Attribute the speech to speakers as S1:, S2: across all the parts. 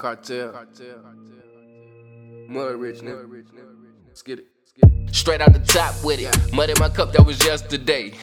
S1: Cartel. Mud rich nigga. Let's get it. Straight out the top with it. Mud in my cup, that was yesterday.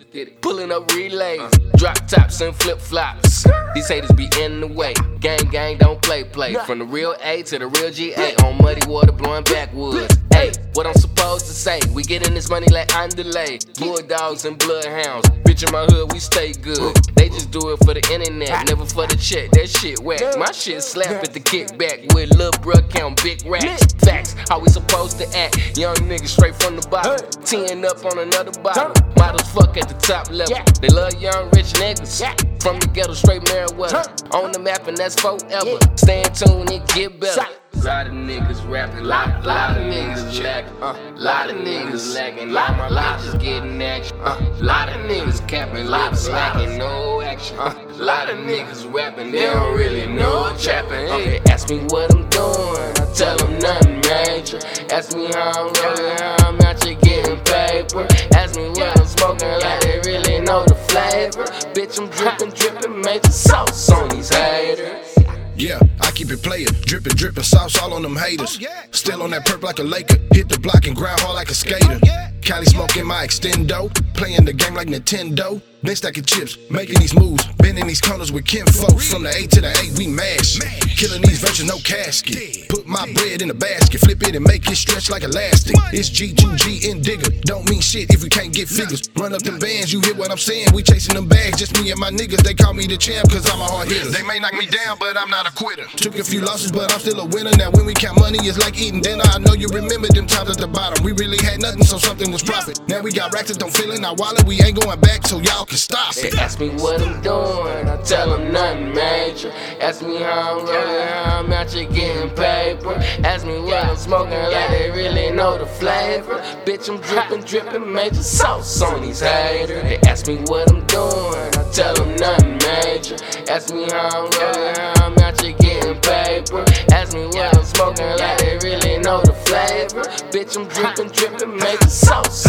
S1: Pulling up relays, uh. drop tops and flip flops. These haters be in the way. Gang, gang, don't play, play. From the real A to the real GA. On muddy water, blowing backwoods. Hey, what I'm supposed to say? We getting this money like underlay. Bulldogs and bloodhounds. Bitch in my hood, we stay good. They just do it for the internet, never for the check. That shit whack. My shit slap at the kickback with lil' bruh count big racks. Facts, how we supposed to act? Young niggas straight from the bottom. Teeing up on another bottle. Models fuck at the top level. They love young rich niggas. From the ghetto, straight Meriwether. On the map, and that's forever. Stay in tune and get better. Lot of niggas rapping, lot, lot of niggas lacking, uh, lot of niggas lacking, lot, my bitches getting action, uh, lot of niggas capping, lot of slacking, no action, uh, lot of niggas rapping, they don't really know trapping. Hey, ask me what I'm doing, I tell them nothing major. Ask me how I'm rolling, how I'm out here getting paper. Ask me what I'm smoking, like they really know the flavor. Bitch, I'm dripping, dripping, major sauce on these haters.
S2: Yeah, I keep it playin', drippin', drippin', sauce all on them haters. Oh, Still on that perp like a Laker, hit the block and grind hard like a skater. Oh, Cali smoking my extendo, playing the game like Nintendo. Been stacking chips, making these moves, been in these corners with Kim folks. From the A to the A, we mash. Killing these versions, no casket. Put my bread in a basket, flip it and make it stretch like elastic. It's G2G and digger, don't mean shit if we can't get figures. Run up them bands, you hear what I'm saying? We chasing them bags, just me and my niggas. They call me the champ, cause I'm a hard hitter. They may knock me down, but I'm not a quitter. Took a few losses, but I'm still a winner. Now when we count money, it's like eating dinner. I know you remember them times at the bottom. We really had nothing, so something was profit. Now we got racks that don't fill in our wallet. We ain't going back, so y'all can stop
S1: They ask me what I'm doing, I tell them nothing major. Ask me how I'm rolling, how I'm out here getting paper. Ask me what I'm smoking, like they really know the flavor. Bitch, I'm dripping, dripping, major sauce on these haters. They ask me what I'm doing, I tell them nothing major. Ask me how I'm rolling, how I'm out here getting paper. Ask me what I'm smoking, like they really know the flavor. Bitch, I'm dripping, dripping, major sauce.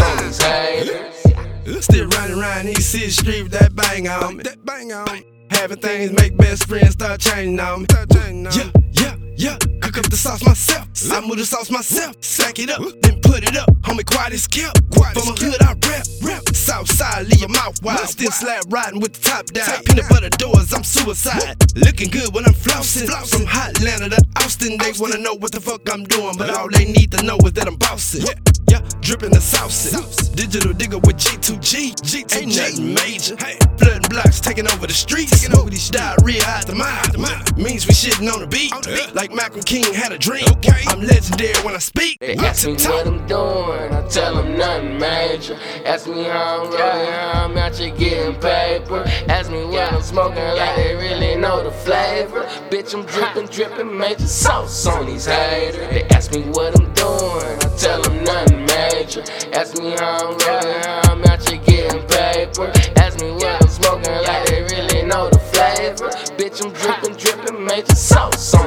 S3: Still running around these city streets with that bang on me. That bang on me. Having things make best friends start changing on me. Yeah, yeah, yeah. Cook up the sauce myself. I move the sauce myself. Sack it up, then put it up. Homie, quiet as kept. From a hood, I rap, rap. South side, leave your mouth wide. Still slap riding with the top down. Peanut butter doors, I'm suicide. Looking good when I'm flossing. From Hotlanta to Austin, they wanna know what the fuck I'm doing. But all they need to know is that I'm bossing. Yeah, dripping the sauce. Digital digger with G2G. G2G. Ain't nothing major. Blood and blocks taking over the streets. Taking over these diarrhea out the mind means we shitting on the beat. Like Michael King had a dream. Okay. I'm legendary when I speak.
S1: They ask me what I'm doing, I tell them nothing major. Ask me how I'm rolling, how I'm out here getting paper. Ask me what I'm smoking, like they really know the flavor. Bitch, I'm dripping, dripping major sauce on these haters. They ask me what I'm doing, I tell them nothing major. Ask me how I'm rolling, how I'm out here getting paper. Ask me what I'm smoking, like they really know the flavor. Bitch, I'm dripping. So so.